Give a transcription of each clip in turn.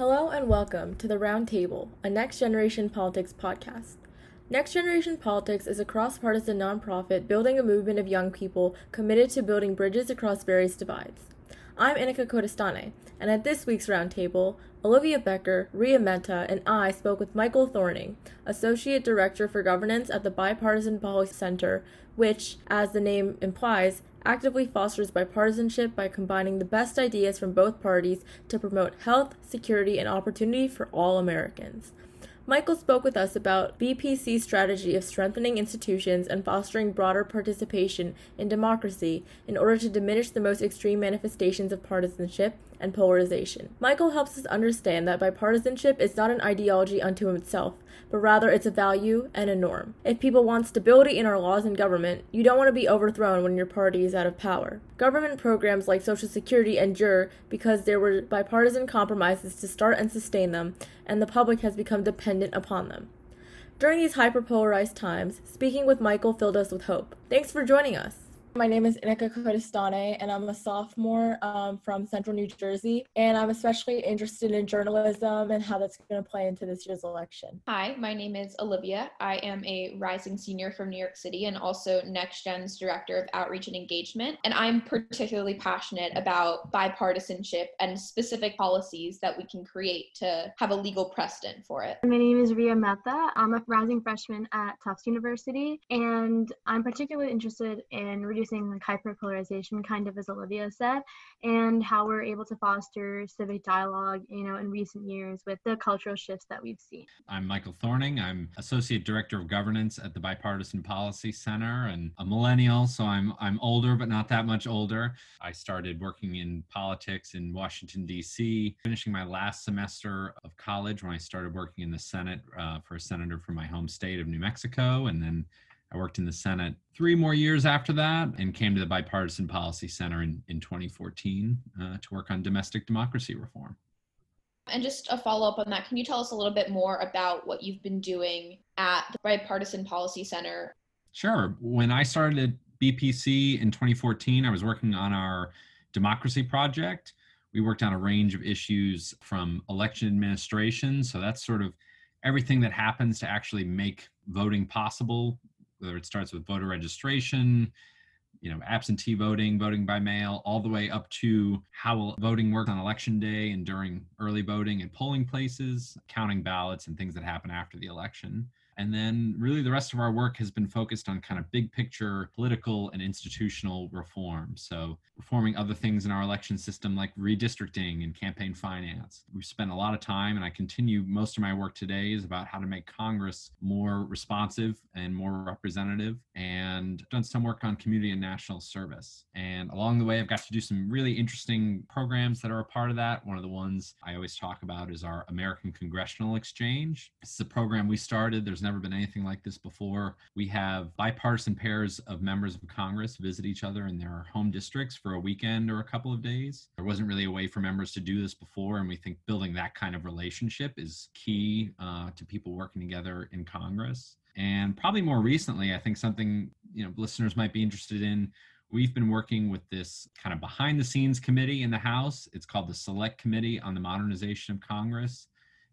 Hello and welcome to the Roundtable, a Next Generation Politics podcast. Next Generation Politics is a cross partisan nonprofit building a movement of young people committed to building bridges across various divides. I'm Inica Kodestane, and at this week's roundtable, Olivia Becker, Riya Mehta, and I spoke with Michael Thorning, Associate Director for Governance at the Bipartisan Policy Center, which, as the name implies, actively fosters bipartisanship by combining the best ideas from both parties to promote health, security, and opportunity for all Americans. Michael spoke with us about BPC's strategy of strengthening institutions and fostering broader participation in democracy in order to diminish the most extreme manifestations of partisanship and polarization. Michael helps us understand that bipartisanship is not an ideology unto itself, but rather it's a value and a norm. If people want stability in our laws and government, you don't want to be overthrown when your party is out of power. Government programs like Social Security endure because there were bipartisan compromises to start and sustain them, and the public has become dependent upon them. During these hyperpolarized times, speaking with Michael filled us with hope. Thanks for joining us. My name is Inica Kodestane, and I'm a sophomore um, from Central New Jersey. And I'm especially interested in journalism and how that's going to play into this year's election. Hi, my name is Olivia. I am a rising senior from New York City and also NextGen's Director of Outreach and Engagement. And I'm particularly passionate about bipartisanship and specific policies that we can create to have a legal precedent for it. My name is Riya Mehta. I'm a rising freshman at Tufts University, and I'm particularly interested in reducing like hyperpolarization, kind of as Olivia said, and how we're able to foster civic dialogue, you know, in recent years with the cultural shifts that we've seen. I'm Michael Thorning. I'm Associate Director of Governance at the Bipartisan Policy Center and a millennial, so I'm I'm older but not that much older. I started working in politics in Washington D.C., finishing my last semester of college when I started working in the Senate uh, for a senator from my home state of New Mexico, and then I worked in the Senate three more years after that and came to the Bipartisan Policy Center in, in 2014 uh, to work on domestic democracy reform. And just a follow up on that, can you tell us a little bit more about what you've been doing at the Bipartisan Policy Center? Sure. When I started at BPC in 2014, I was working on our democracy project. We worked on a range of issues from election administration. So that's sort of everything that happens to actually make voting possible whether it starts with voter registration, you know, absentee voting, voting by mail, all the way up to how voting works on election day and during early voting and polling places, counting ballots and things that happen after the election. And then really the rest of our work has been focused on kind of big picture political and institutional reform. So reforming other things in our election system like redistricting and campaign finance. We've spent a lot of time and I continue most of my work today is about how to make Congress more responsive and more representative and done some work on community and national service. And along the way I've got to do some really interesting programs that are a part of that. One of the ones I always talk about is our American Congressional Exchange. It's a program we started. There's never been anything like this before. We have bipartisan pairs of members of Congress visit each other in their home districts for a weekend or a couple of days. There wasn't really a way for members to do this before, and we think building that kind of relationship is key uh, to people working together in Congress. And probably more recently, I think something you know listeners might be interested in we've been working with this kind of behind the scenes committee in the House. It's called the Select Committee on the Modernization of Congress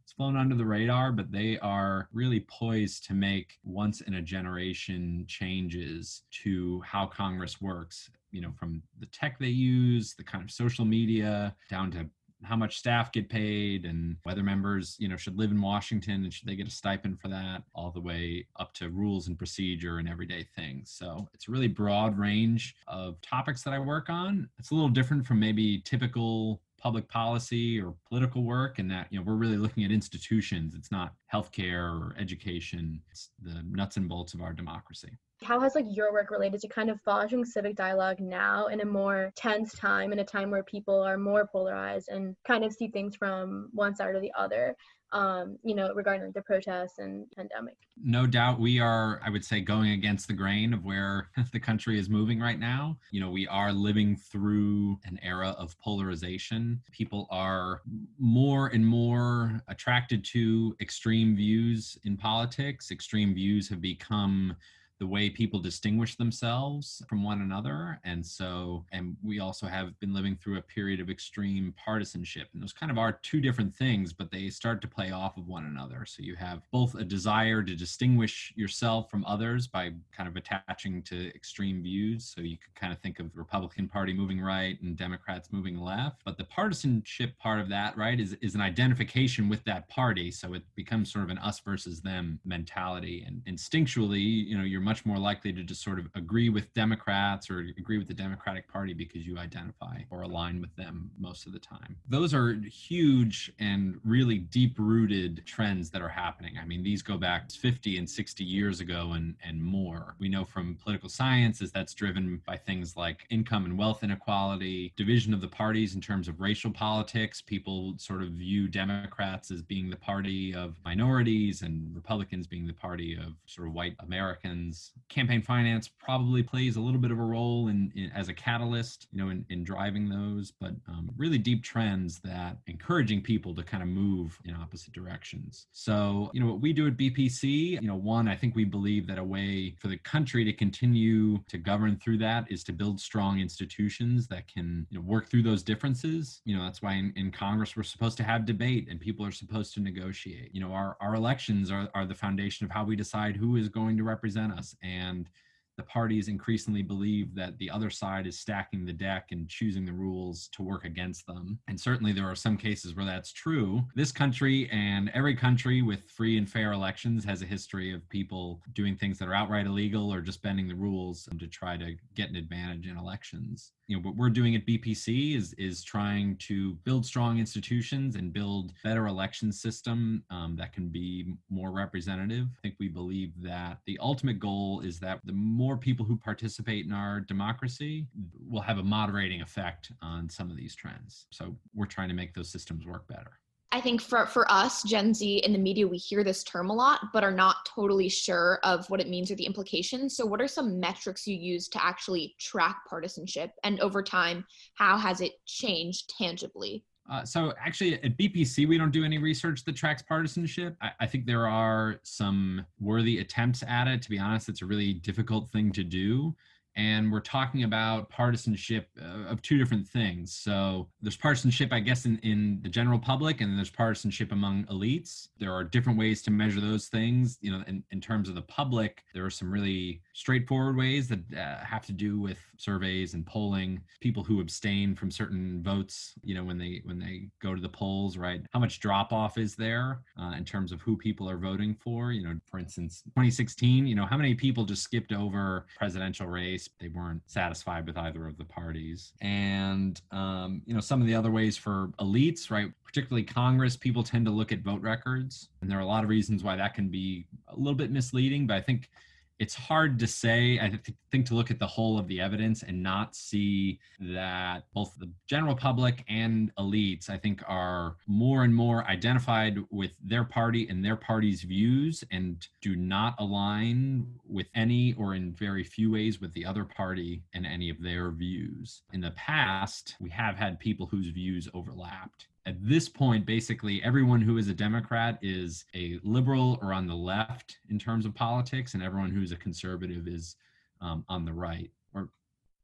it's flown under the radar, but they are really poised to make once in a generation changes to how Congress works. You know, from the tech they use, the kind of social media, down to how much staff get paid and whether members you know should live in washington and should they get a stipend for that all the way up to rules and procedure and everyday things so it's a really broad range of topics that i work on it's a little different from maybe typical public policy or political work and that you know we're really looking at institutions. It's not healthcare or education. It's the nuts and bolts of our democracy. How has like your work related to kind of fostering civic dialogue now in a more tense time in a time where people are more polarized and kind of see things from one side or the other um, you know, regarding the protests and pandemic. No doubt we are, I would say, going against the grain of where the country is moving right now. You know, we are living through an era of polarization. People are more and more attracted to extreme views in politics. Extreme views have become the way people distinguish themselves from one another. And so, and we also have been living through a period of extreme partisanship. And those kind of are two different things, but they start to play off of one another. So you have both a desire to distinguish yourself from others by kind of attaching to extreme views. So you could kind of think of the Republican Party moving right and Democrats moving left. But the partisanship part of that, right, is, is an identification with that party. So it becomes sort of an us versus them mentality. And instinctually, you know, you're much more likely to just sort of agree with Democrats or agree with the Democratic Party because you identify or align with them most of the time. Those are huge and really deep rooted trends that are happening. I mean, these go back 50 and 60 years ago and, and more. We know from political science is that's driven by things like income and wealth inequality, division of the parties in terms of racial politics. People sort of view Democrats as being the party of minorities and Republicans being the party of sort of white Americans. Campaign finance probably plays a little bit of a role in, in as a catalyst, you know, in, in driving those, but um, really deep trends that encouraging people to kind of move in opposite directions. So, you know, what we do at BPC, you know, one, I think we believe that a way for the country to continue to govern through that is to build strong institutions that can you know, work through those differences. You know, that's why in, in Congress we're supposed to have debate and people are supposed to negotiate. You know, our, our elections are, are the foundation of how we decide who is going to represent us. And the parties increasingly believe that the other side is stacking the deck and choosing the rules to work against them. And certainly there are some cases where that's true. This country and every country with free and fair elections has a history of people doing things that are outright illegal or just bending the rules to try to get an advantage in elections you know what we're doing at BPC is is trying to build strong institutions and build better election system um, that can be more representative. I think we believe that the ultimate goal is that the more people who participate in our democracy will have a moderating effect on some of these trends. So we're trying to make those systems work better. I think for, for us, Gen Z in the media, we hear this term a lot, but are not totally sure of what it means or the implications. So, what are some metrics you use to actually track partisanship? And over time, how has it changed tangibly? Uh, so actually at BPC, we don't do any research that tracks partisanship. I, I, think there are some worthy attempts at it. To be honest, it's a really difficult thing to do and we're talking about partisanship uh, of two different things. So there's partisanship, I guess, in, in the general public, and there's partisanship among elites. There are different ways to measure those things. You know, in, in terms of the public, there are some really straightforward ways that uh, have to do with surveys and polling. People who abstain from certain votes, you know, when they when they go to the polls, right? How much drop off is there uh, in terms of who people are voting for? You know, for instance, 2016, you know, how many people just skipped over presidential race? They weren't satisfied with either of the parties. And, um, you know, some of the other ways for elites, right, particularly Congress, people tend to look at vote records. And there are a lot of reasons why that can be a little bit misleading. But I think it's hard to say. I think to look at the whole of the evidence and not see that both the general public and elites, I think, are more and more identified with their party and their party's views and do not align with any or in very few ways with the other party and any of their views. In the past, we have had people whose views overlapped at this point, basically everyone who is a Democrat is a liberal or on the left in terms of politics, and everyone who is a conservative is um, on the right. Or,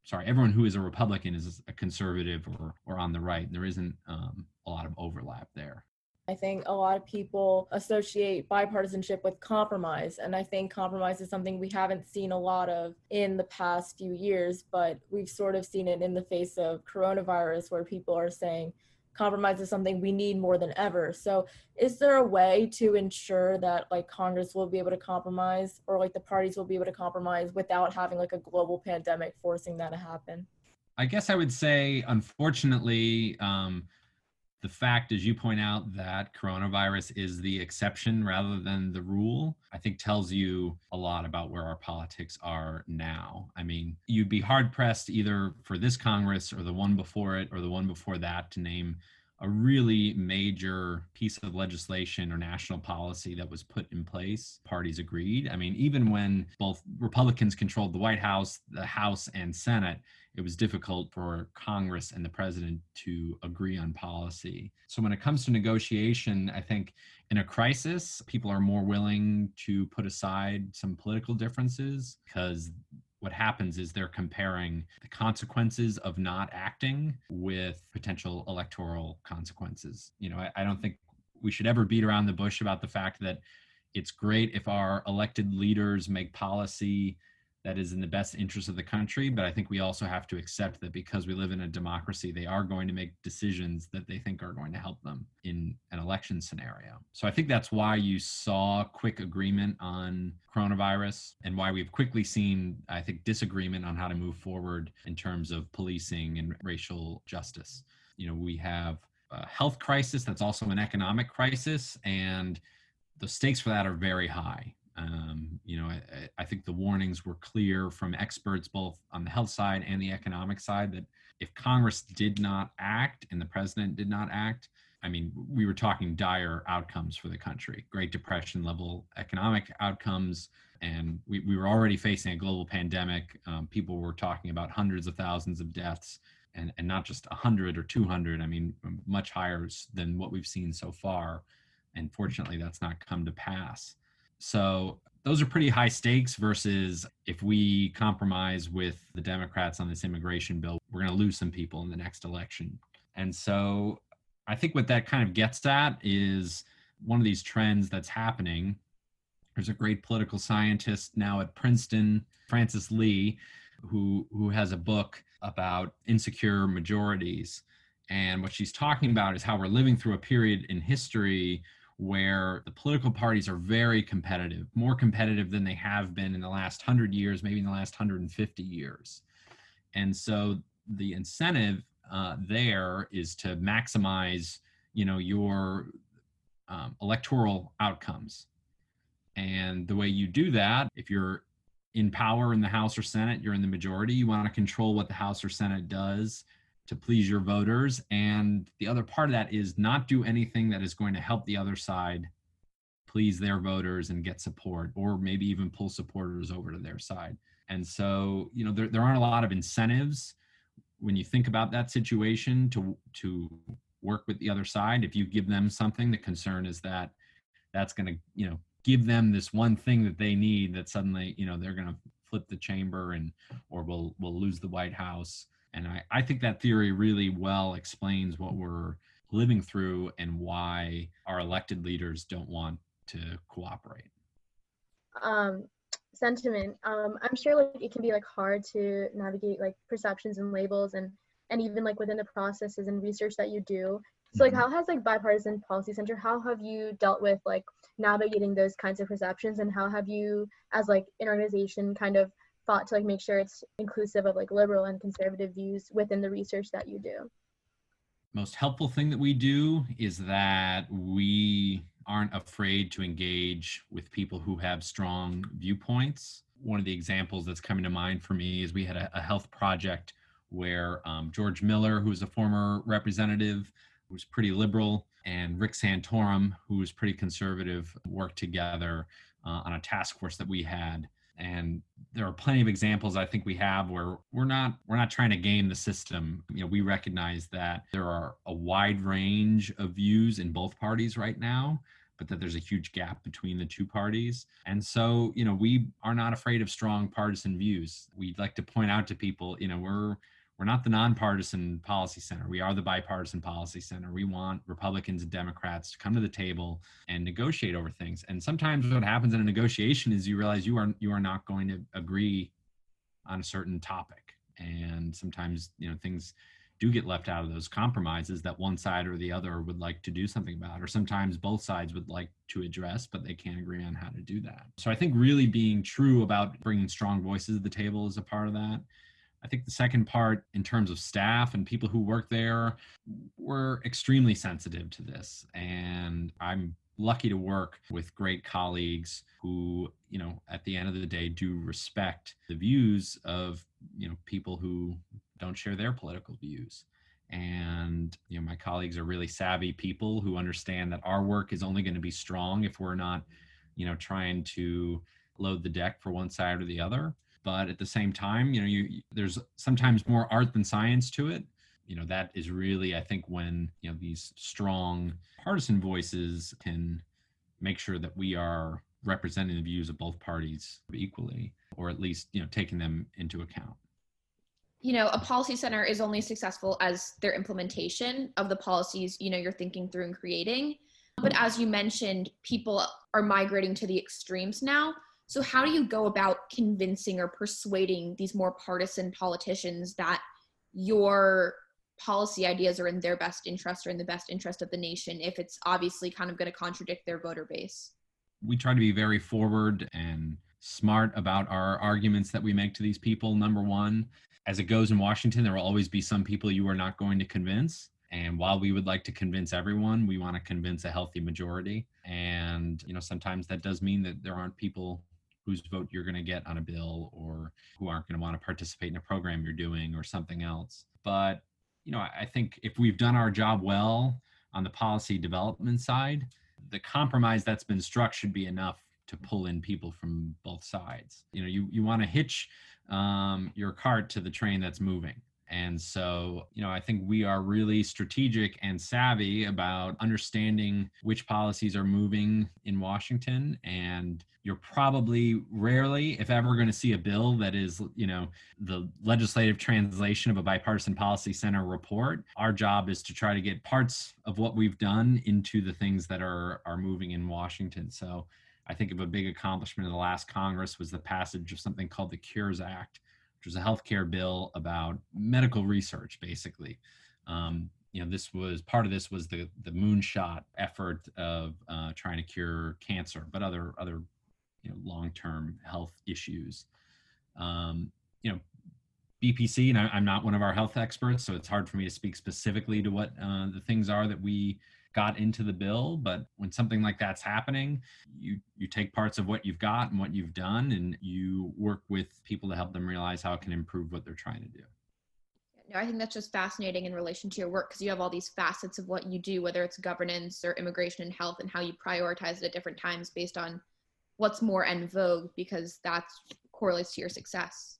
sorry, everyone who is a Republican is a conservative or or on the right. And There isn't um, a lot of overlap there. I think a lot of people associate bipartisanship with compromise. And I think compromise is something we haven't seen a lot of in the past few years, but we've sort of seen it in the face of coronavirus, where people are saying, compromise is something we need more than ever. So is there a way to ensure that like Congress will be able to compromise or like the parties will be able to compromise without having like a global pandemic forcing that to happen? I guess I would say, unfortunately, um, the fact, as you point out, that coronavirus is the exception rather than the rule, I think tells you a lot about where our politics are now. I mean, you'd be hard pressed either for this Congress or the one before it or the one before that to name a really major piece of legislation or national policy that was put in place. Parties agreed. I mean, even when both Republicans controlled the White House, the House, and Senate, it was difficult for Congress and the president to agree on policy. So when it comes to negotiation, I think in a crisis, people are more willing to put aside some political differences because what happens is they're comparing the consequences of not acting with potential electoral consequences. You know, I, I don't think we should ever beat around the bush about the fact that it's great if our elected leaders make policy that is in the best interest of the country. But I think we also have to accept that because we live in a democracy, they are going to make decisions that they think are going to help them in an election scenario. So I think that's why you saw quick agreement on coronavirus and why we've quickly seen, I think, disagreement on how to move forward in terms of policing and racial justice. You know, we have a health crisis that's also an economic crisis, and the stakes for that are very high. Um, I, think the warnings were clear from experts both on the health side and the economic side that if Congress did not act and the president did not act, I mean, we were talking dire outcomes for the country, Great Depression level economic outcomes. And we, we were already facing a global pandemic. Um, people were talking about hundreds of thousands of deaths and, and not just 100 or 200, I mean, much higher than what we've seen so far. And fortunately, that's not come to pass. So those are pretty high stakes versus if we compromise with the Democrats on this immigration bill, we're going to lose some people in the next election. And so I think what that kind of gets at is one of these trends that's happening. There's a great political scientist now at Princeton, Frances Lee, who who has a book about insecure majorities. And what she's talking about is how we're living through a period in history where the political parties are very competitive, more competitive than they have been in the last 100 years, maybe in the last 150 years. And so the incentive uh, there is to maximize, you know, your um, electoral outcomes. And the way you do that, if you're in power in the House or Senate, you're in the majority, you want to control what the House or Senate does to please your voters. And the other part of that is not do anything that is going to help the other side please their voters and get support, or maybe even pull supporters over to their side. And so, you know, there, there aren't a lot of incentives when you think about that situation to to work with the other side. If you give them something, the concern is that that's going to, you know, give them this one thing that they need that suddenly, you know, they're going to flip the chamber and or we'll we'll lose the White House and I, I think that theory really well explains what we're living through and why our elected leaders don't want to cooperate. Um, sentiment. Um, I'm sure like it can be like hard to navigate like perceptions and labels and and even like within the processes and research that you do. So like mm-hmm. how has like bipartisan policy center how have you dealt with like navigating those kinds of perceptions and how have you as like an organization kind of fought to like make sure it's inclusive of like liberal and conservative views within the research that you do? Most helpful thing that we do is that we aren't afraid to engage with people who have strong viewpoints. One of the examples that's coming to mind for me is we had a, a health project where um, george miller who was a former representative who was pretty liberal and rick santorum who was pretty conservative worked together uh, on a task force that we had and there are plenty of examples i think we have where we're not we're not trying to game the system. You know we recognize that there are a wide range of views in both parties right now but that there's a huge gap between the two parties. And so you know we are not afraid of strong partisan views. We'd like to point out to people you know we're we're not the nonpartisan policy center. We are the bipartisan policy center. We want Republicans and Democrats to come to the table and negotiate over things. And sometimes what happens in a negotiation is you realize you are you are not going to agree on a certain topic. And sometimes, you know, things do get left out of those compromises that one side or the other would like to do something about, or sometimes both sides would like to address, but they can't agree on how to do that. So I think really being true about bringing strong voices to the table is a part of that. I think the second part, in terms of staff and people who work there, were extremely sensitive to this. And I'm lucky to work with great colleagues who, you know, at the end of the day, do respect the views of, you know, people who don't share their political views. And, you know, my colleagues are really savvy people who understand that our work is only going to be strong if we're not, you know, trying to load the deck for one side or the other but at the same time, you know, you there's sometimes more art than science to it. You know, that is really, I think, when you know these strong partisan voices can make sure that we are representing the views of both parties equally, or at least you know taking them into account. You know a policy center is only successful as their implementation of the policies you know you're thinking through and creating. But as you mentioned people are migrating to the extremes now so how do you go about convincing or persuading these more partisan politicians that your policy ideas are in their best interest or in the best interest of the nation if it's obviously kind of going to contradict their voter base we try to be very forward and smart about our arguments that we make to these people number one as it goes in Washington, there will always be some people you are not going to convince. And while we would like to convince everyone, we want to convince a healthy majority. And, you know, sometimes that does mean that there aren't people whose vote you're going to get on a bill or who aren't going to want to participate in a program you're doing or something else. But, you know, I think if we've done our job well on the policy development side, the compromise that's been struck should be enough to pull in people from both sides. You know, you, you want to hitch um, your cart to the train that's moving. And so, you know, I think we are really strategic and savvy about understanding which policies are moving in Washington. And you're probably rarely, if ever, going to see a bill that is, you know, the legislative translation of a bipartisan policy center report. Our job is to try to get parts of what we've done into the things that are are moving in Washington. So I think of a big accomplishment of the last Congress was the passage of something called the Cures Act, was a healthcare bill about medical research, basically. Um, you know, this was part of this was the the moonshot effort of uh, trying to cure cancer, but other other you know long term health issues. Um, you know, BPC, and I, am not one of our health experts, so it's hard for me to speak specifically to what uh, the things are that we got into the bill but when something like that's happening you you take parts of what you've got and what you've done and you work with people to help them realize how it can improve what they're trying to do no, I think that's just fascinating in relation to your work because you have all these facets of what you do, whether it's governance or immigration and health, and how you prioritize it at different times based on what's more en vogue because that correlates to your success.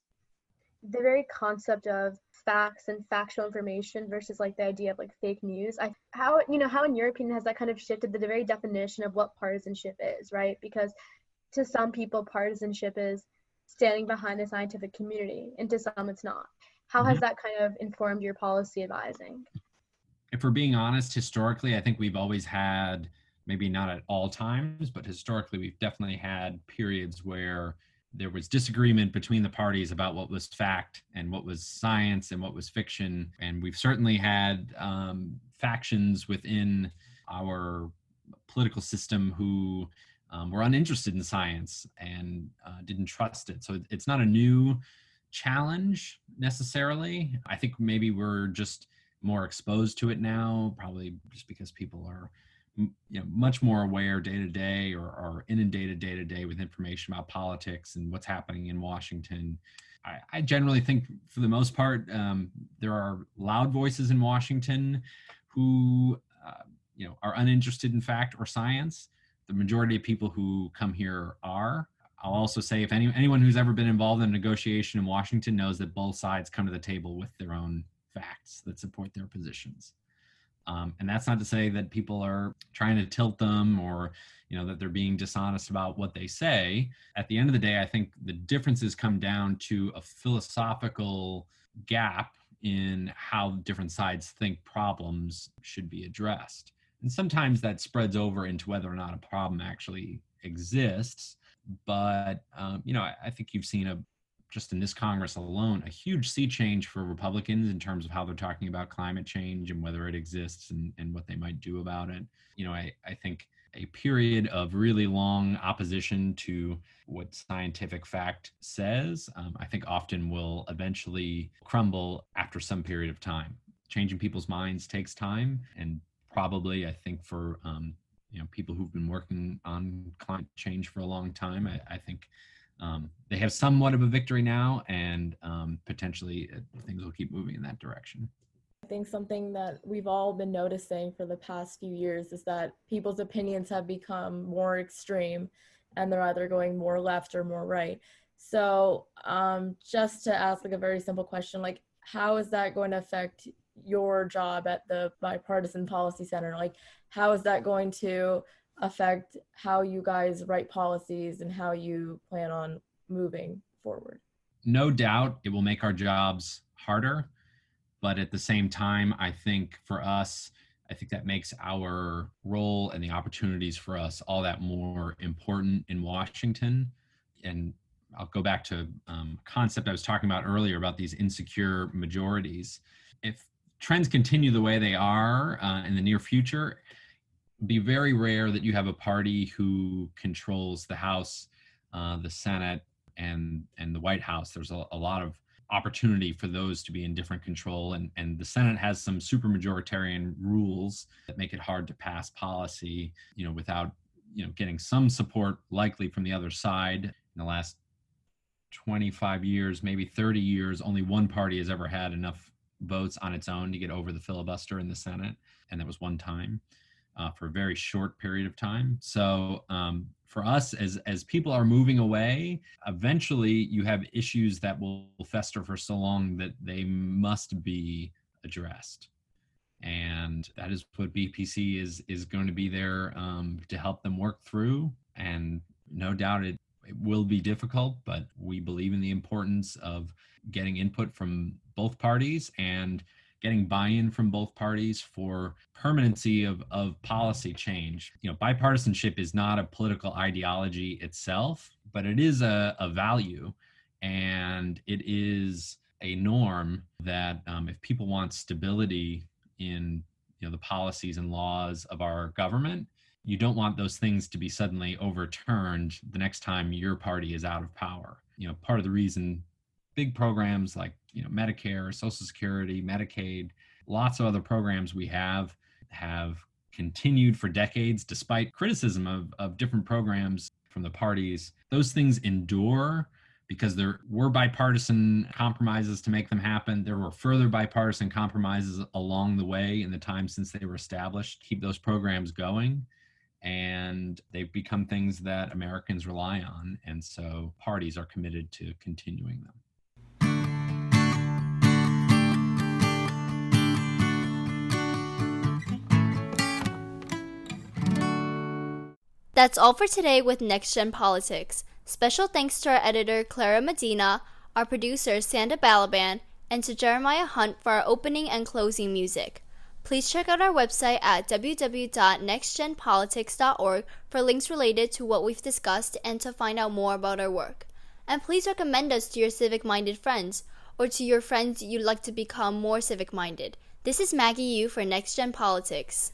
The very concept of facts and factual information versus like the idea of like fake news. I how you know how in your opinion has that kind of shifted the very definition of what partisanship is right? Because to some people partisanship is standing behind the scientific community and to some it's not. How has mm-hmm. that kind of informed your policy advising? If we're being honest historically i think we've always had maybe not at all times but historically we've definitely had periods where there was disagreement between the parties about what was fact and what was science and what was fiction. And we've certainly had um, factions within our political system who um, were uninterested in science and uh, didn't trust it. So it's not a new challenge necessarily. I think maybe we're just more exposed to it now, probably just because people are you know much more aware day to day or, or inundated day to day with information about politics and what's happening in Washington. I, I generally think, for the most part, um, there are loud voices in Washington who uh, you know are uninterested in fact or science. The majority of people who come here are. I'll also say if any, anyone who's ever been involved in a negotiation in Washington knows that both sides come to the table with their own facts that support their positions. Um, and that's not to say that people are trying to tilt them or you know that they're being dishonest about what they say. At the end of the day, I think the differences come down to a philosophical gap in how different sides think problems should be addressed. And sometimes that spreads over into whether or not a problem actually exists. But um, you know, I, I think you've seen a just in this Congress alone, a huge sea change for Republicans in terms of how they're talking about climate change and whether it exists and, and what they might do about it. You know, I, I think a period of really long opposition to what scientific fact says, um, I think often will eventually crumble after some period of time. Changing people's minds takes time, and probably, I think, for um, you know people who've been working on climate change for a long time, I, I think um, they have somewhat of a victory now, and um, potentially uh, things will keep moving in that direction. I think something that we've all been noticing for the past few years is that people's opinions have become more extreme and they're either going more left or more right. So, um, just to ask like a very simple question, like how is that going to affect your job at the Bipartisan Policy Center? Like, how is that going to affect how you guys write policies and how you plan on moving forward? No doubt it will make our jobs harder. But at the same time, I think for us, I think that makes our role and the opportunities for us all that more important in Washington. And I'll go back to um, a concept I was talking about earlier about these insecure majorities. If trends continue the way they are uh, in the near future, be very rare that you have a party who controls the House, uh, the Senate, and and the White House. There's a, a, lot of opportunity for those to be in different control, and and the Senate has some supermajoritarian rules that make it hard to pass policy, you know, without you know getting some support likely from the other side. In the last 25 years, maybe 30 years, only one party has ever had enough votes on its own to get over the filibuster in the Senate, and that was one time uh, for a very short period of time. So um, for us, as as people are moving away, eventually you have issues that will fester for so long that they must be addressed, and that is what BPC is is going to be there um, to help them work through. And no doubt it, it will be difficult, but we believe in the importance of getting input from both parties and getting buy-in from both parties for permanency of, of policy change. You know, bipartisanship is not a political ideology itself, but it is a, a value and it is a norm that um, if people want stability in you know the policies and laws of our government you don't want those things to be suddenly overturned the next time your party is out of power you know part of the reason big programs like you know Medicare, Social Security, Medicaid, lots of other programs we have have continued for decades despite criticism of, of different programs from the parties. Those things endure because there were bipartisan compromises to make them happen. There were further bipartisan compromises along the way in the time since they were established, keep those programs going. And they've become things that Americans rely on. And so parties are committed to continuing them. That's all for today with Next Gen Politics. Special thanks to our editor, Clara Medina, our producer, Sanda Balaban, and to Jeremiah Hunt for our opening and closing music. Please check out our website at www.nextgenpolitics.org for links related to what we've discussed and to find out more about our work. And please recommend us to your civic minded friends or to your friends you'd like to become more civic minded. This is Maggie Yu for Next Gen Politics.